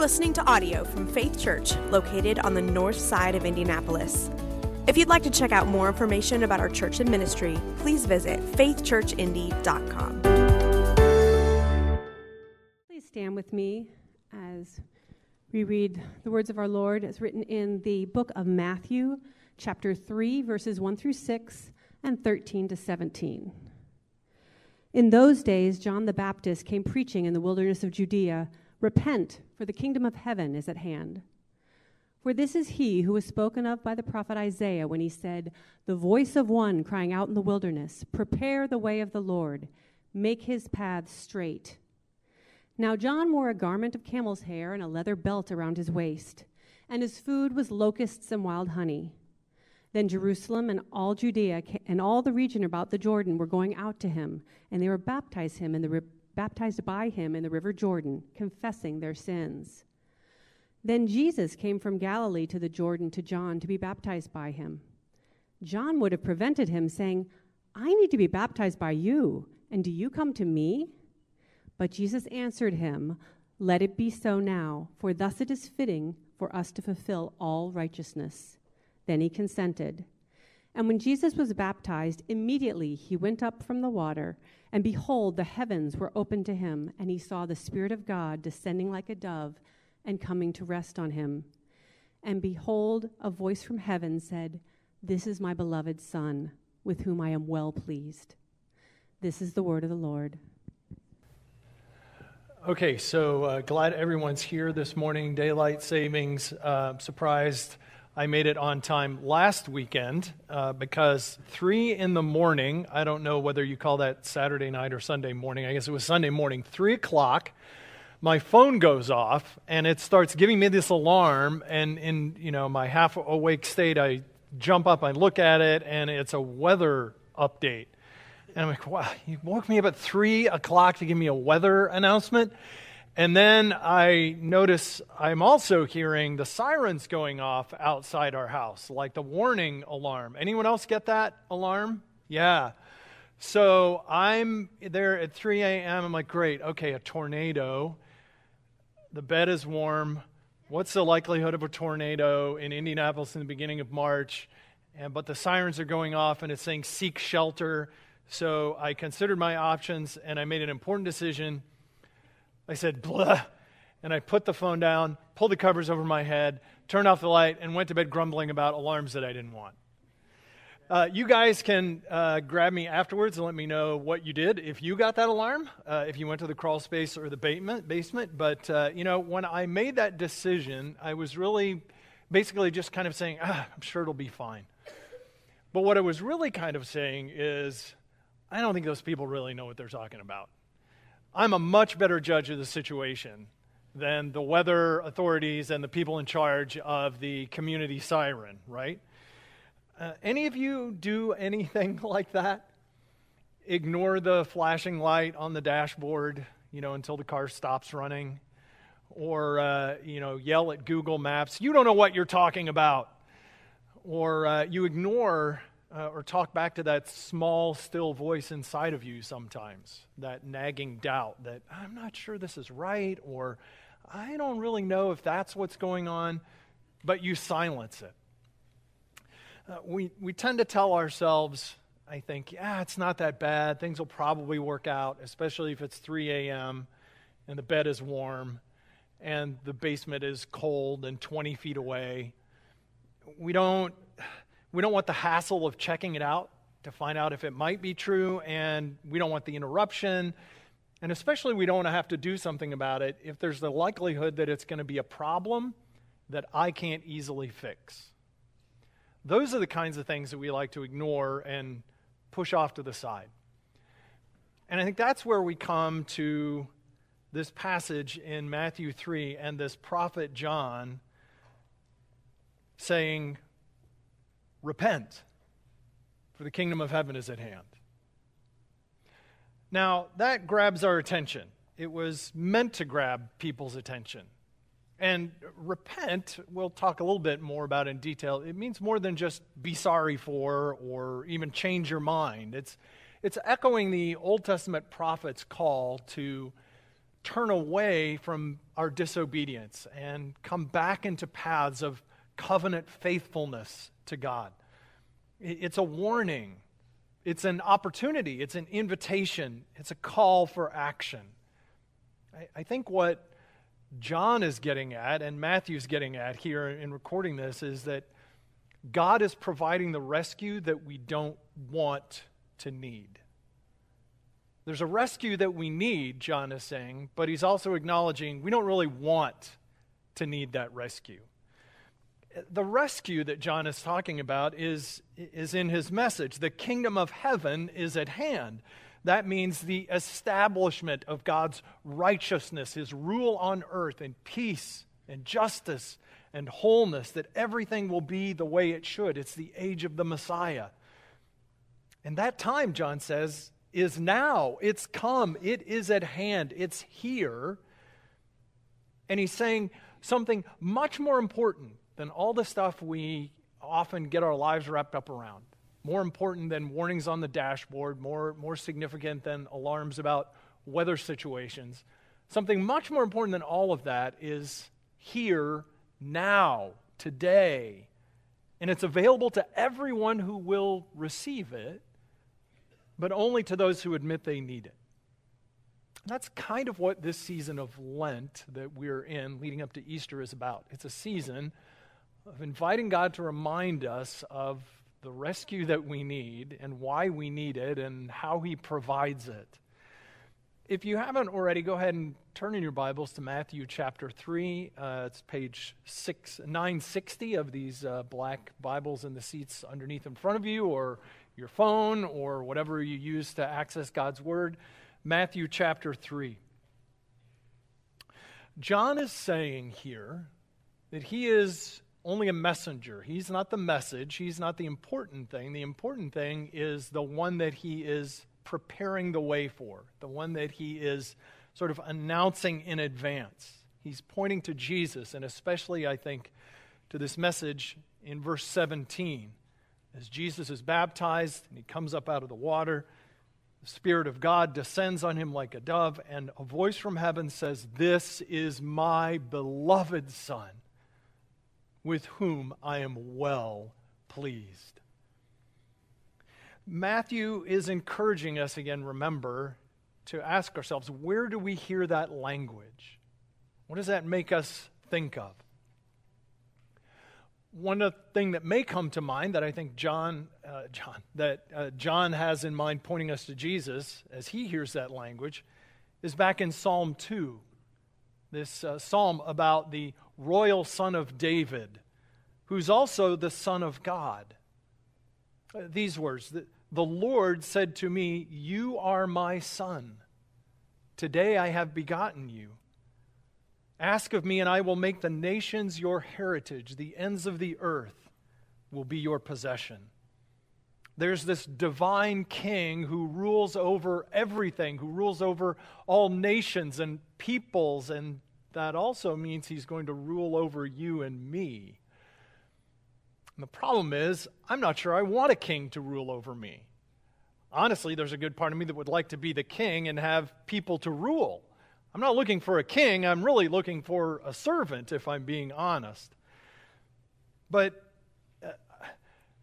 listening to audio from Faith Church, located on the north side of Indianapolis. If you'd like to check out more information about our church and ministry, please visit faithchurchindy.com. Please stand with me as we read the words of our Lord as written in the book of Matthew, chapter 3, verses 1 through 6 and 13 to 17. In those days, John the Baptist came preaching in the wilderness of Judea Repent, for the kingdom of heaven is at hand. For this is he who was spoken of by the prophet Isaiah when he said, The voice of one crying out in the wilderness, Prepare the way of the Lord, make his paths straight. Now John wore a garment of camel's hair and a leather belt around his waist, and his food was locusts and wild honey. Then Jerusalem and all Judea and all the region about the Jordan were going out to him, and they were baptized him in the baptized by him in the river Jordan, confessing their sins. Then Jesus came from Galilee to the Jordan to John to be baptized by him. John would have prevented him, saying, I need to be baptized by you, and do you come to me? But Jesus answered him, Let it be so now, for thus it is fitting for us to fulfill all righteousness. Then he consented. And when Jesus was baptized, immediately he went up from the water, and behold, the heavens were opened to him, and he saw the Spirit of God descending like a dove and coming to rest on him. And behold, a voice from heaven said, This is my beloved Son, with whom I am well pleased. This is the word of the Lord. Okay, so uh, glad everyone's here this morning. Daylight savings. Uh, surprised I made it on time last weekend uh, because three in the morning, I don't know whether you call that Saturday night or Sunday morning, I guess it was Sunday morning, three o'clock, my phone goes off and it starts giving me this alarm. And in you know my half awake state, I jump up, I look at it, and it's a weather update. And I'm like, wow, you woke me up at three o'clock to give me a weather announcement? And then I notice I'm also hearing the sirens going off outside our house, like the warning alarm. Anyone else get that alarm? Yeah. So I'm there at 3 a.m. I'm like, great, okay, a tornado. The bed is warm. What's the likelihood of a tornado in Indianapolis in the beginning of March? And, but the sirens are going off and it's saying seek shelter. So I considered my options and I made an important decision I said, blah. And I put the phone down, pulled the covers over my head, turned off the light, and went to bed grumbling about alarms that I didn't want. Uh, you guys can uh, grab me afterwards and let me know what you did if you got that alarm, uh, if you went to the crawl space or the basement. basement. But, uh, you know, when I made that decision, I was really basically just kind of saying, ah, I'm sure it'll be fine. But what I was really kind of saying is, I don't think those people really know what they're talking about. I'm a much better judge of the situation than the weather authorities and the people in charge of the community siren, right? Uh, any of you do anything like that? Ignore the flashing light on the dashboard, you know, until the car stops running, or uh, you know, yell at Google Maps. You don't know what you're talking about, or uh, you ignore uh, or talk back to that small, still voice inside of you sometimes, that nagging doubt that I'm not sure this is right, or I don't really know if that's what's going on, but you silence it. Uh, we, we tend to tell ourselves, I think, yeah, it's not that bad. Things will probably work out, especially if it's 3 a.m. and the bed is warm and the basement is cold and 20 feet away. We don't we don't want the hassle of checking it out to find out if it might be true, and we don't want the interruption. And especially, we don't want to have to do something about it if there's the likelihood that it's going to be a problem that I can't easily fix. Those are the kinds of things that we like to ignore and push off to the side. And I think that's where we come to this passage in Matthew 3 and this prophet John saying, Repent, for the kingdom of heaven is at hand. Now, that grabs our attention. It was meant to grab people's attention. And repent, we'll talk a little bit more about in detail. It means more than just be sorry for or even change your mind. It's, it's echoing the Old Testament prophet's call to turn away from our disobedience and come back into paths of covenant faithfulness to God. It's a warning, it's an opportunity, it's an invitation, it's a call for action. I, I think what John is getting at and Matthew's getting at here in recording this is that God is providing the rescue that we don't want to need. There's a rescue that we need, John is saying, but he's also acknowledging we don't really want to need that rescue. The rescue that John is talking about is, is in his message. The kingdom of heaven is at hand. That means the establishment of God's righteousness, his rule on earth, and peace and justice and wholeness, that everything will be the way it should. It's the age of the Messiah. And that time, John says, is now. It's come. It is at hand. It's here. And he's saying something much more important than all the stuff we often get our lives wrapped up around. More important than warnings on the dashboard, more, more significant than alarms about weather situations. Something much more important than all of that is here, now, today. And it's available to everyone who will receive it but only to those who admit they need it. That's kind of what this season of Lent that we're in, leading up to Easter, is about. It's a season of inviting God to remind us of the rescue that we need and why we need it and how He provides it. If you haven't already, go ahead and turn in your Bibles to Matthew chapter 3. Uh, it's page six, 960 of these uh, black Bibles in the seats underneath in front of you, or your phone or whatever you use to access God's Word. Matthew chapter 3. John is saying here that he is only a messenger. He's not the message, he's not the important thing. The important thing is the one that he is preparing the way for, the one that he is sort of announcing in advance. He's pointing to Jesus, and especially, I think, to this message in verse 17 as Jesus is baptized and he comes up out of the water, the Spirit of God descends on him like a dove, and a voice from heaven says, This is my beloved Son, with whom I am well pleased. Matthew is encouraging us again, remember, to ask ourselves where do we hear that language? What does that make us think of? one thing that may come to mind that I think John, uh, John, that uh, John has in mind, pointing us to Jesus as he hears that language, is back in Psalm two, this uh, psalm about the royal son of David, who's also the son of God. Uh, these words: the, the Lord said to me, "You are my son. Today I have begotten you." Ask of me, and I will make the nations your heritage. The ends of the earth will be your possession. There's this divine king who rules over everything, who rules over all nations and peoples, and that also means he's going to rule over you and me. And the problem is, I'm not sure I want a king to rule over me. Honestly, there's a good part of me that would like to be the king and have people to rule. I'm not looking for a king, I'm really looking for a servant, if I'm being honest. But uh,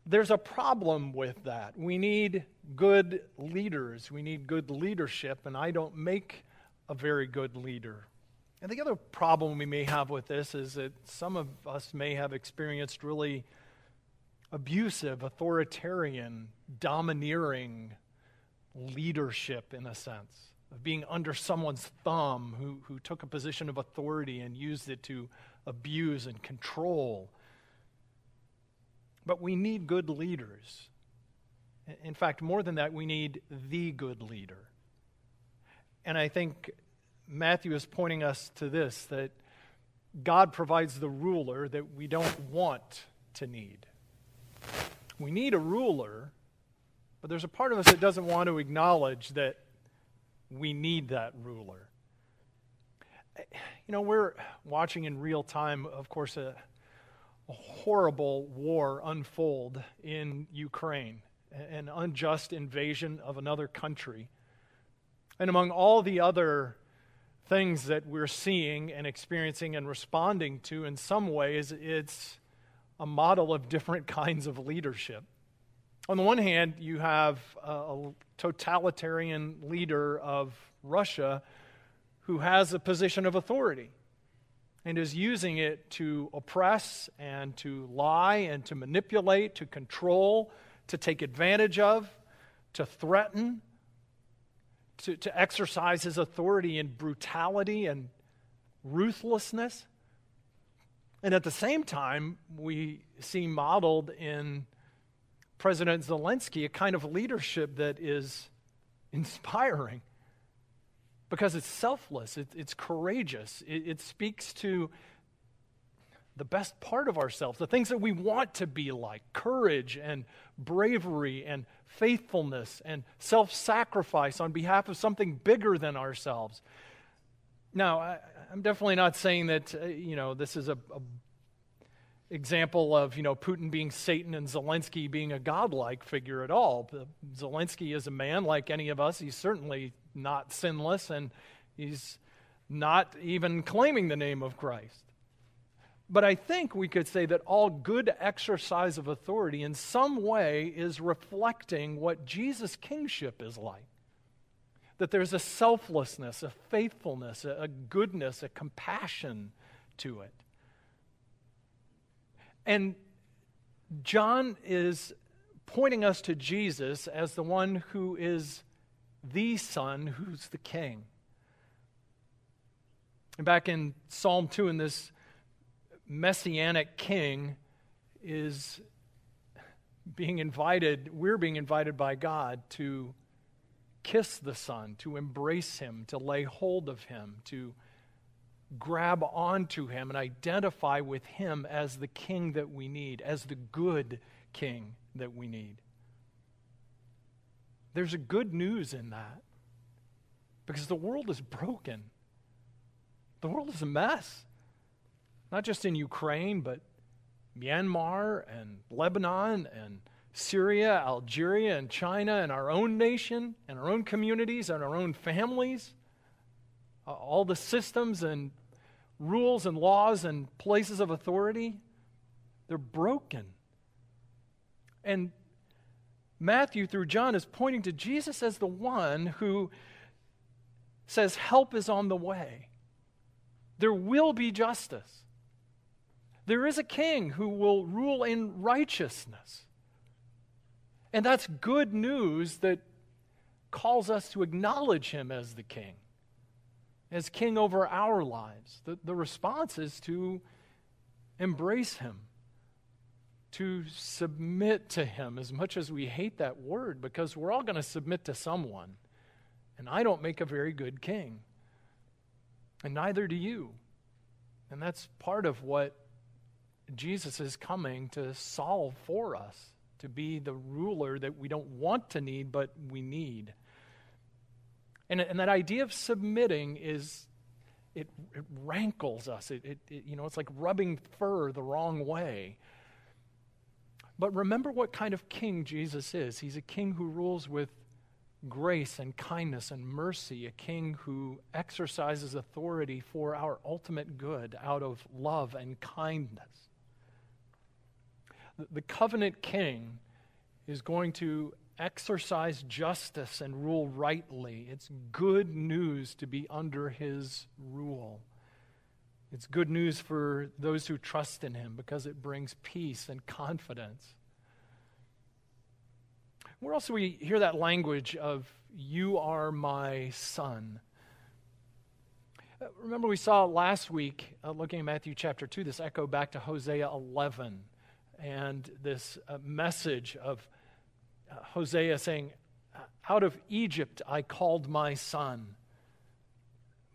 there's a problem with that. We need good leaders, we need good leadership, and I don't make a very good leader. And the other problem we may have with this is that some of us may have experienced really abusive, authoritarian, domineering leadership in a sense of being under someone's thumb who, who took a position of authority and used it to abuse and control. But we need good leaders. In fact, more than that, we need the good leader. And I think Matthew is pointing us to this that God provides the ruler that we don't want to need. We need a ruler, but there's a part of us that doesn't want to acknowledge that we need that ruler. You know, we're watching in real time, of course, a, a horrible war unfold in Ukraine, an unjust invasion of another country. And among all the other things that we're seeing and experiencing and responding to, in some ways, it's a model of different kinds of leadership. On the one hand, you have a totalitarian leader of Russia who has a position of authority and is using it to oppress and to lie and to manipulate, to control, to take advantage of, to threaten, to, to exercise his authority in brutality and ruthlessness. And at the same time, we see modeled in President Zelensky a kind of leadership that is inspiring because it's selfless, it, it's courageous, it, it speaks to the best part of ourselves, the things that we want to be like courage and bravery and faithfulness and self sacrifice on behalf of something bigger than ourselves. Now, I, am definitely not saying that, uh, you know, this is a, a example of you know Putin being Satan and Zelensky being a godlike figure at all. Zelensky is a man like any of us. He's certainly not sinless, and he's not even claiming the name of Christ. But I think we could say that all good exercise of authority in some way is reflecting what Jesus' kingship is like. That there's a selflessness, a faithfulness, a goodness, a compassion to it. And John is pointing us to Jesus as the one who is the Son, who's the King. And back in Psalm 2, in this messianic king is being invited, we're being invited by God to kiss the Son, to embrace him, to lay hold of him, to grab onto him and identify with him as the king that we need, as the good king that we need. There's a good news in that because the world is broken. The world is a mess. Not just in Ukraine, but Myanmar and Lebanon and Syria, Algeria, and China, and our own nation, and our own communities, and our own families all the systems and rules and laws and places of authority, they're broken. And Matthew through John is pointing to Jesus as the one who says, Help is on the way. There will be justice. There is a king who will rule in righteousness. And that's good news that calls us to acknowledge him as the king as king over our lives. The, the response is to embrace him, to submit to him, as much as we hate that word, because we're all going to submit to someone. And I don't make a very good king, and neither do you. And that's part of what Jesus is coming to solve for us, to be the ruler that we don't want to need, but we need. And, and that idea of submitting is, it, it rankles us. It, it, it, you know, it's like rubbing fur the wrong way. But remember what kind of king Jesus is. He's a king who rules with grace and kindness and mercy, a king who exercises authority for our ultimate good out of love and kindness. The, covenant king is going to exercise justice and rule rightly. It's good news to be under his rule. It's good news for those who trust in him because it brings peace and confidence. Where else do we hear that language of, You are my son? Uh, remember, we saw last week, uh, looking at Matthew chapter 2, this echo back to Hosea 11 and this uh, message of Hosea saying, Out of Egypt I called my son.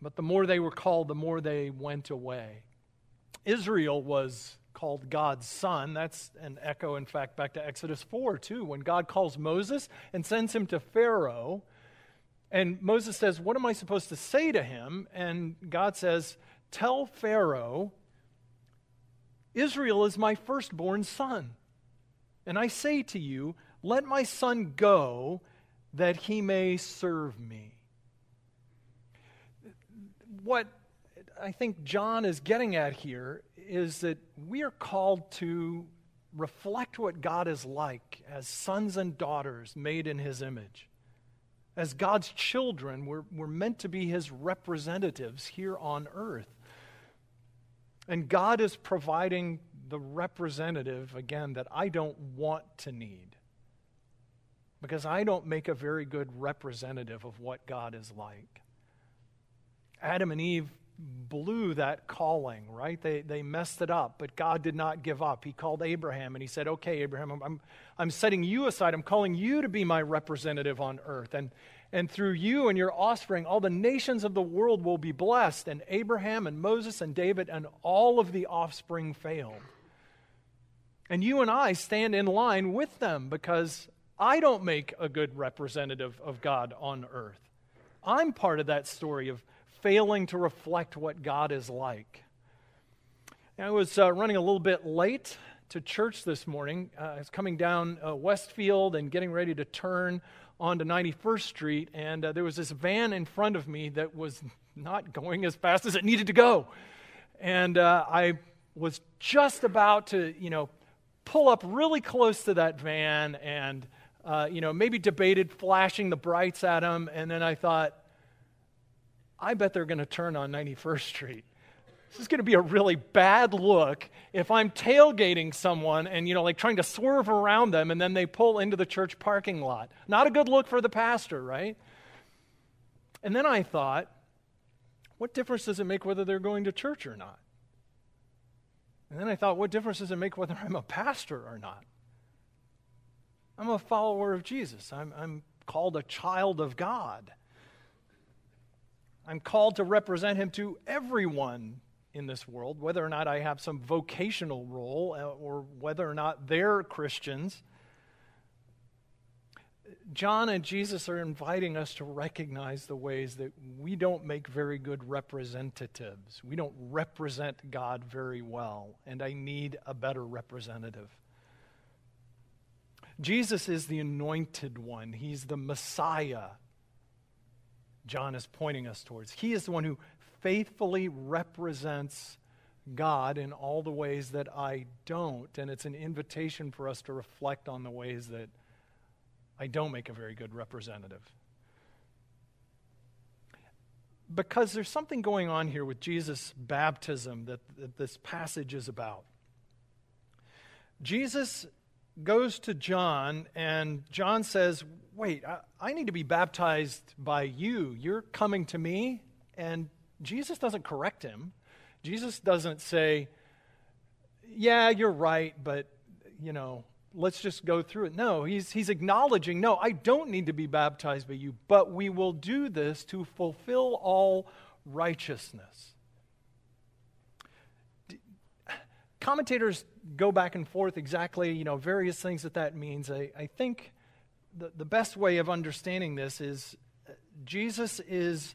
But the more they were called, the more they went away. Israel was called God's son. That's an echo, in fact, back to Exodus 4, too, when God calls Moses and sends him to Pharaoh. And Moses says, What am I supposed to say to him? And God says, Tell Pharaoh, Israel is my firstborn son. And I say to you, let my son go that he may serve me. what I think John is getting at here is that we are called to reflect what God is like as sons and daughters made in his image. As God's children, we're, we're meant to be his representatives here on earth. And God is providing the representative, again, that I don't want to need. Because I don't make a very good representative of what God is like. Adam and Eve blew that calling, right? They, they messed it up, but God did not give up. He called Abraham and he said, Okay, Abraham, I'm, I'm, setting you aside. I'm calling you to be my representative on earth. And, and through you and your offspring, all the nations of the world will be blessed. And Abraham and Moses and David and all of the offspring failed. And you and I stand in line with them because I don't make a good representative of God on earth. I'm part of that story of failing to reflect what God is like. I was uh, running a little bit late to church this morning. Uh, I was coming down uh, Westfield and getting ready to turn onto 91st Street, and uh, there was this van in front of me that was not going as fast as it needed to go. And uh, I was just about to, you know, pull up really close to that van and, uh, you know, maybe debated flashing the brights at him, and then I thought, I bet they're going to turn on 91st Street. This is going to be a really bad look if I'm tailgating someone and, you know, like trying to swerve around them and then they pull into the church parking lot. Not a good look for the pastor, right? And then I thought, what difference does it make whether they're going to church or not? And then I thought, what difference does it make whether I'm a pastor or not? I'm a follower of Jesus. I'm, I'm called a child of God. I'm called to represent him to everyone in this world, whether or not I have some vocational role uh, or whether or not they're Christians. John and Jesus are inviting us to recognize the ways that we don't make very good representatives. We don't represent God very well, and I need a better representative. Jesus is the anointed one, He's the Messiah. John is pointing us towards. He is the one who faithfully represents God in all the ways that I don't. And it's an invitation for us to reflect on the ways that I don't make a very good representative. Because there's something going on here with Jesus' baptism that, that this passage is about. Jesus goes to John, and John says, Wait, I, I, need to be baptized by you. You're coming to me. And Jesus doesn't correct him. Jesus doesn't say, Yeah, you're right, but, you know, let's just go through it. No, he's, he's acknowledging, No, I don't need to be baptized by you, but we will do this to fulfill all righteousness. commentators go back and forth exactly, you know, various things that that means. I, I think the, the best way of understanding this is uh, Jesus is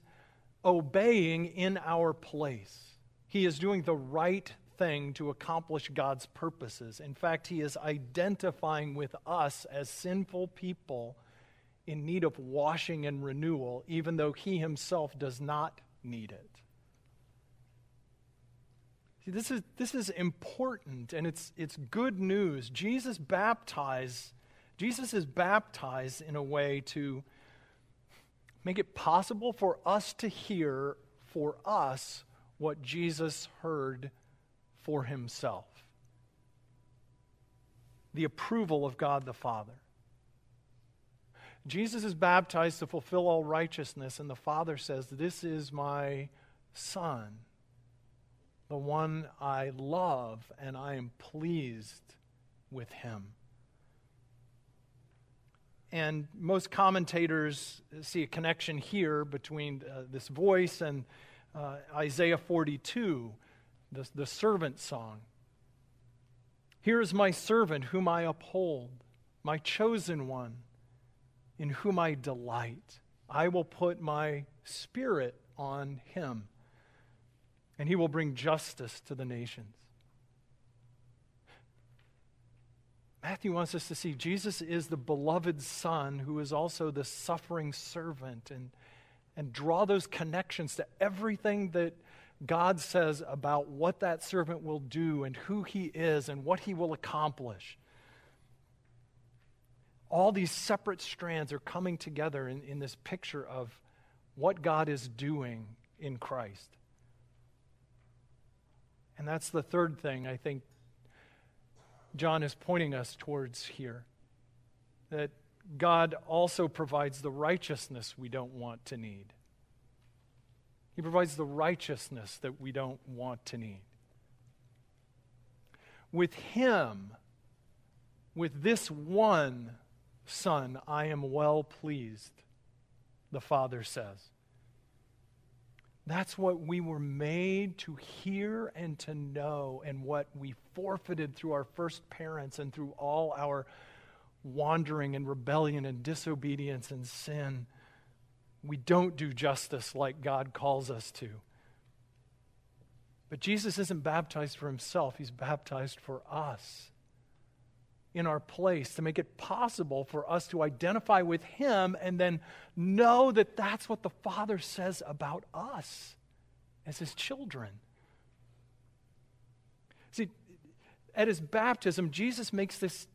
obeying in our place. He is doing the right thing to accomplish God's purposes. In fact, he is identifying with us as sinful people in need of washing and renewal, even though he himself does not need it. See, this is, this is important and it's, it's good news. Jesus baptized, Jesus is baptized in a way to make it possible for us to hear for us what Jesus heard for himself. The approval of God the Father. Jesus is baptized to fulfill all righteousness, and the Father says, This is my Son the one I love, and I am pleased with him. And most commentators see a connection here between uh, this voice and uh, Isaiah 42, the, the servant song. Here is my servant whom I uphold, my chosen one, in whom I delight. I will put my spirit on him and he will bring justice to the nations. Matthew wants us to see Jesus is the beloved Son who is also the suffering servant. And, and draw those connections to everything that God says about what that servant will do and who he is and what he will accomplish. All these separate strands are coming together in, in this picture of what God is doing in Christ. And that's the third thing I think John is pointing us towards here that God also provides the righteousness we don't want to need. He provides the righteousness that we don't want to need. With Him, with this one Son, I am well pleased, the Father says. That's what we were made to hear and to know, and what we forfeited through our first parents and through all our wandering and rebellion and disobedience and sin we don't do justice like God calls us to. But Jesus isn't baptized for himself, he's baptized for us in our place to make it possible for us to identify with him and then know that that's what the Father says about us as his children. See, at his baptism, Jesus makes this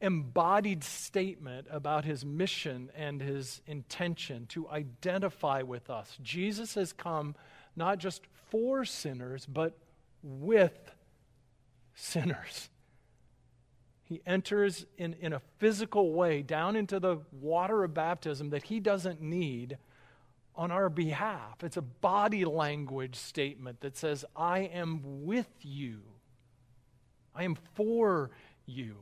embodied statement about his mission and his intention to identify with us. Jesus has come not just for sinners, but with sinners. He enters in, in a physical way down into the water of baptism that he doesn't need on our behalf. It's a body language statement that says, I am with you, I am for you.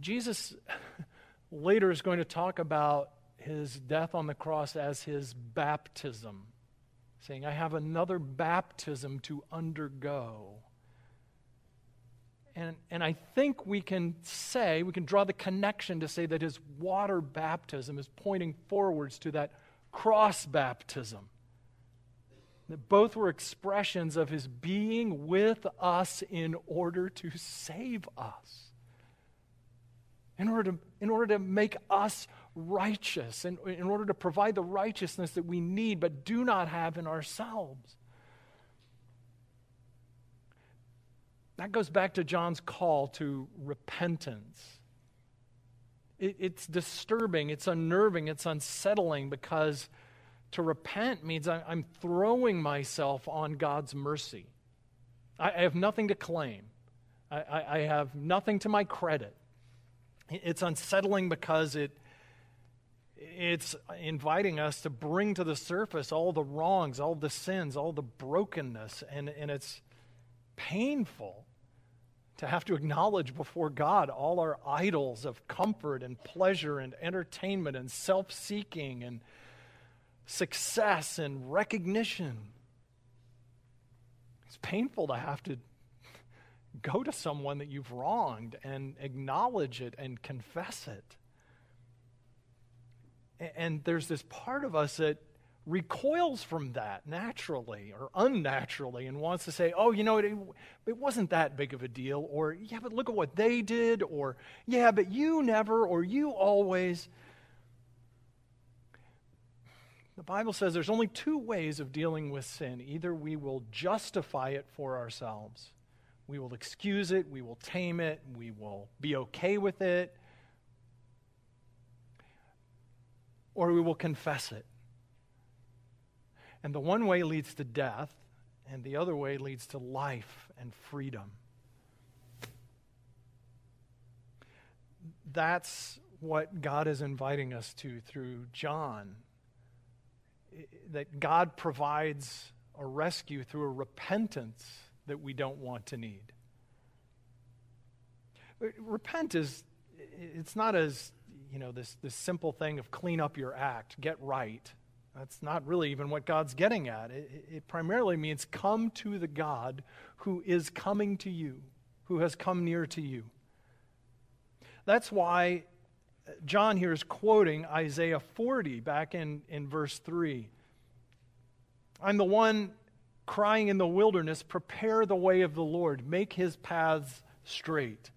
Jesus later is going to talk about his death on the cross as his baptism, saying, I have another baptism to undergo. And, and I think we can say, we can draw the connection to say that his water baptism is pointing forwards to that cross baptism. That both were expressions of his being with us in order to save us in order to, in order to make us righteous, in, in order to provide the righteousness that we need but do not have in ourselves. That goes back to John's call to repentance. It, it's disturbing, it's unnerving, it's unsettling because to repent means I, I'm throwing myself on God's mercy. I, I have nothing to claim, I, I, I have nothing to my credit. It's unsettling because it, it's inviting us to bring to the surface all the wrongs, all the sins, all the brokenness, and, and it's painful to have to acknowledge before God all our idols of comfort and pleasure and entertainment and self seeking and success and recognition. It's painful to have to go to someone that you've wronged and acknowledge it and confess it. And there's this part of us that recoils from that naturally or unnaturally and wants to say, oh, you know, it, it wasn't that big of a deal, or yeah, but look at what they did, or yeah, but you never, or you always. The Bible says there's only two ways of dealing with sin. Either we will justify it for ourselves, we will excuse it, we will tame it, we will be okay with it, or we will confess it. And the one way leads to death, and the other way leads to life and freedom. That's what God is inviting us to through John. That God provides a rescue through a repentance that we don't want to need. Uh, repent is, it's not as, you know, this, this simple thing of clean up your act, get right. That's not really even what God's getting at. It, it primarily means come to the God who is coming to you, who has come near to you. That's why John here is quoting Isaiah 40 back in, in verse 3. I'm the one crying in the wilderness, Prepare the way of the Lord, make his paths straight.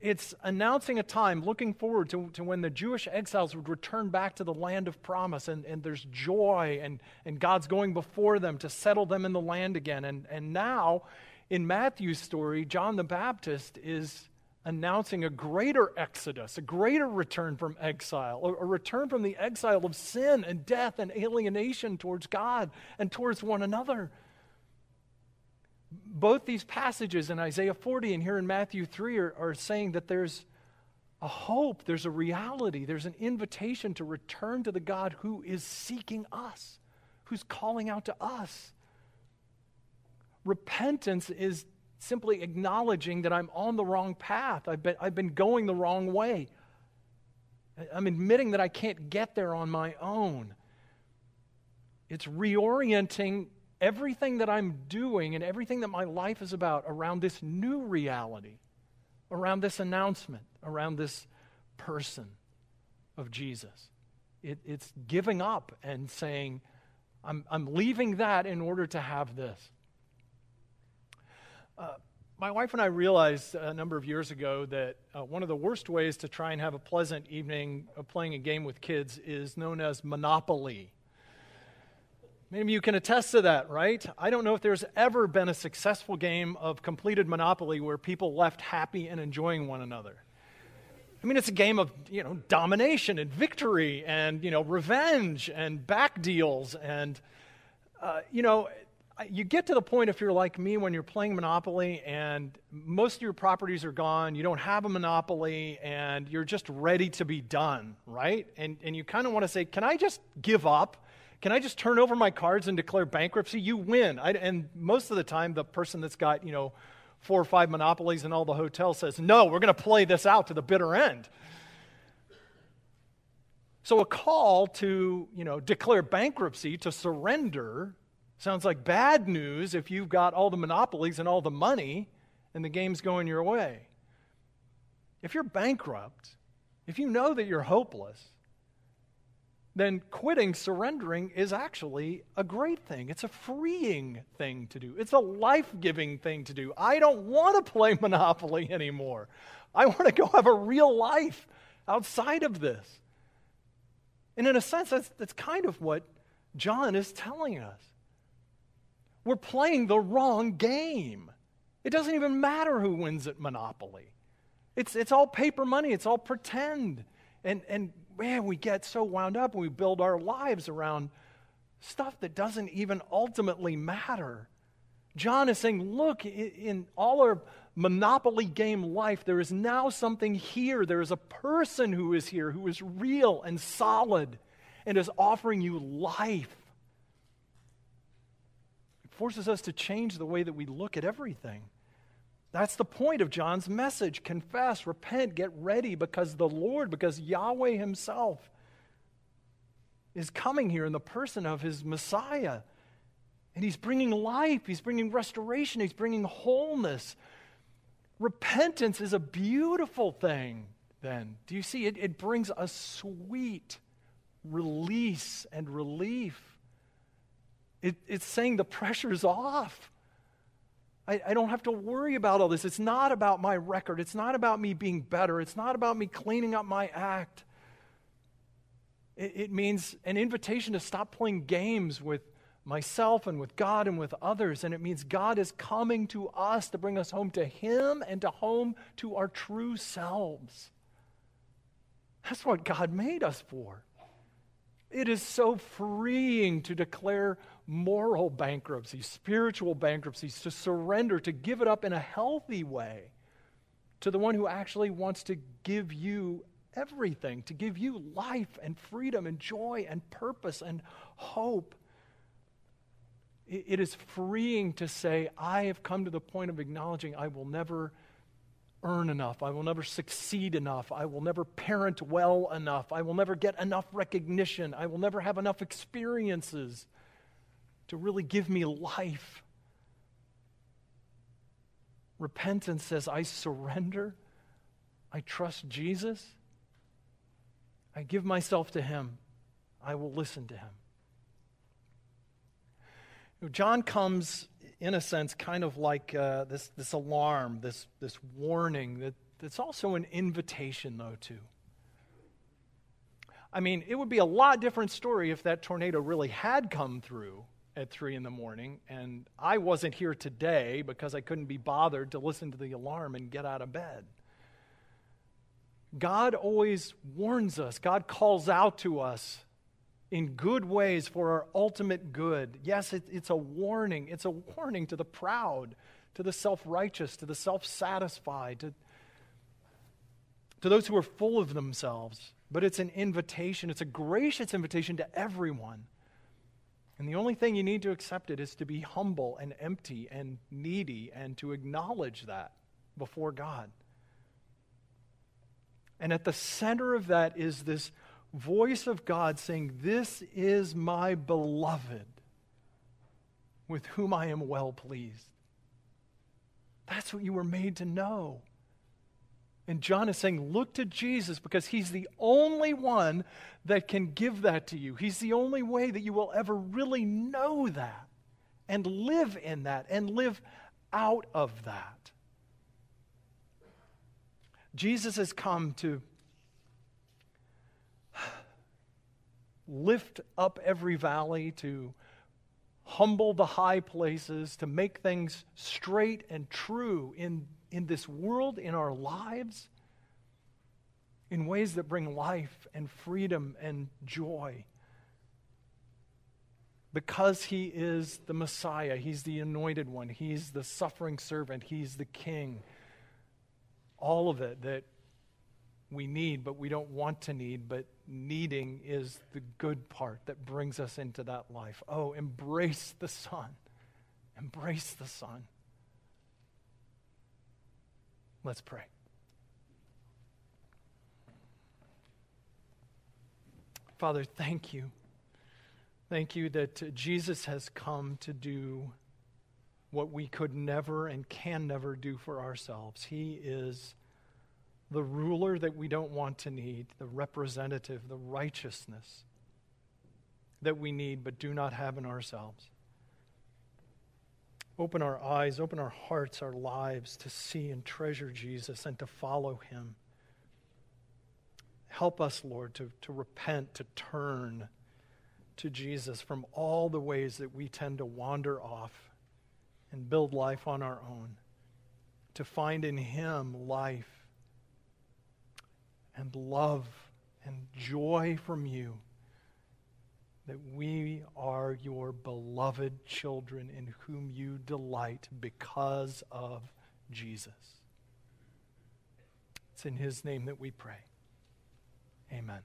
It's announcing a time, looking forward to, to when the Jewish exiles would return back to the land of promise, and, and there's joy, and, and God's going before them to settle them in the land again. And, and now, in Matthew's story, John the Baptist is announcing a greater exodus, a greater return from exile, a, a return from the exile of sin and death and alienation towards God and towards one another both these passages in Isaiah 40 and here in Matthew 3 are, are saying that there's a hope, there's a reality, there's an invitation to return to the God who is seeking us, who's calling out to us. Repentance is simply acknowledging that I'm on the wrong path. I've been, I've been going the wrong way. I'm admitting that I can't get there on my own. It's reorienting everything that I'm doing and everything that my life is about around this new reality, around this announcement, around this person of Jesus. It, it's giving up and saying, I'm, I'm leaving that in order to have this. Uh, my wife and I realized a number of years ago that uh, one of the worst ways to try and have a pleasant evening of playing a game with kids is known as Monopoly. Many of you can attest to that, right? I don't know if there's ever been a successful game of completed Monopoly where people left happy and enjoying one another. I mean, it's a game of, you know, domination and victory and, you know, revenge and back deals. And, uh, you know, you get to the point if you're like me when you're playing Monopoly and most of your properties are gone, you don't have a Monopoly, and you're just ready to be done, right? And, and you kind of want to say, can I just give up? Can I just turn over my cards and declare bankruptcy? You win. I, and most of the time, the person that's got, you know, four or five monopolies in all the hotels says, no, we're going to play this out to the bitter end. So a call to, you know, declare bankruptcy, to surrender, sounds like bad news if you've got all the monopolies and all the money and the game's going your way. If you're bankrupt, if you know that you're hopeless, then quitting, surrendering is actually a great thing. It's a freeing thing to do. It's a life giving thing to do. I don't want to play Monopoly anymore. I want to go have a real life outside of this. And in a sense, that's, that's kind of what John is telling us. We're playing the wrong game. It doesn't even matter who wins at Monopoly. It's, it's all paper money, it's all pretend. And, and man, we get so wound up and we build our lives around stuff that doesn't even ultimately matter. John is saying, look, in all our monopoly game life, there is now something here. There is a person who is here who is real and solid and is offering you life. It forces us to change the way that we look at everything. That's the point of John's message. Confess, repent, get ready because the Lord, because Yahweh Himself is coming here in the person of His Messiah. And He's bringing life, He's bringing restoration, He's bringing wholeness. Repentance is a beautiful thing, then. Do you see? It, it brings a sweet release and relief. It, it's saying the pressure's off. I, I don't have to worry about all this. It's not about my record. It's not about me being better. It's not about me cleaning up my act. It, it means an invitation to stop playing games with myself and with God and with others. And it means God is coming to us to bring us home to Him and to home to our true selves. That's what God made us for. It is so freeing to declare moral bankruptcy, spiritual bankruptcies, to surrender, to give it up in a healthy way to the one who actually wants to give you everything, to give you life and freedom and joy and purpose and hope. It is freeing to say, I have come to the point of acknowledging I will never earn enough. I will never succeed enough. I will never parent well enough. I will never get enough recognition. I will never have enough experiences to really give me life. Repentance says, I surrender. I trust Jesus. I give myself to Him. I will listen to Him. John comes, in a sense, kind of like uh, this, this alarm, this, this warning that It's also an invitation, though, too. I mean, it would be a lot different story if that tornado really had come through at three in the morning and I wasn't here today because I couldn't be bothered to listen to the alarm and get out of bed. God always warns us, God calls out to us in good ways for our ultimate good. Yes, it, it's a warning. It's a warning to the proud, to the self righteous, to the self satisfied, to, to those who are full of themselves. But it's an invitation, it's a gracious invitation to everyone. And the only thing you need to accept it is to be humble and empty and needy and to acknowledge that before God. And at the center of that is this voice of God saying, This is my beloved with whom I am well pleased. That's what you were made to know. And John is saying, Look to Jesus because he's the only one that can give that to you. He's the only way that you will ever really know that and live in that and live out of that. Jesus has come to lift up every valley, to humble the high places, to make things straight and true in, in this world, in our lives, in ways that bring life and freedom and joy. Because he is the Messiah, he's the anointed one, he's the suffering servant, he's the king. All of it that we need, but we don't want to need, but needing is the good part that brings us into that life. Oh, embrace the Son. Embrace the Son. Let's pray. Father, thank you. Thank you that uh, Jesus has come to do what we could never and can never do for ourselves. He is the ruler that we don't want to need, the representative, the righteousness that we need but do not have in ourselves. Open our eyes, open our hearts, our lives to see and treasure Jesus and to follow him. Help us, Lord, to, to repent, to turn to Jesus from all the ways that we tend to wander off and build life on our own, to find in him life and love and joy from you that we are your beloved children in whom you delight because of Jesus. It's in his name that we pray. Amen.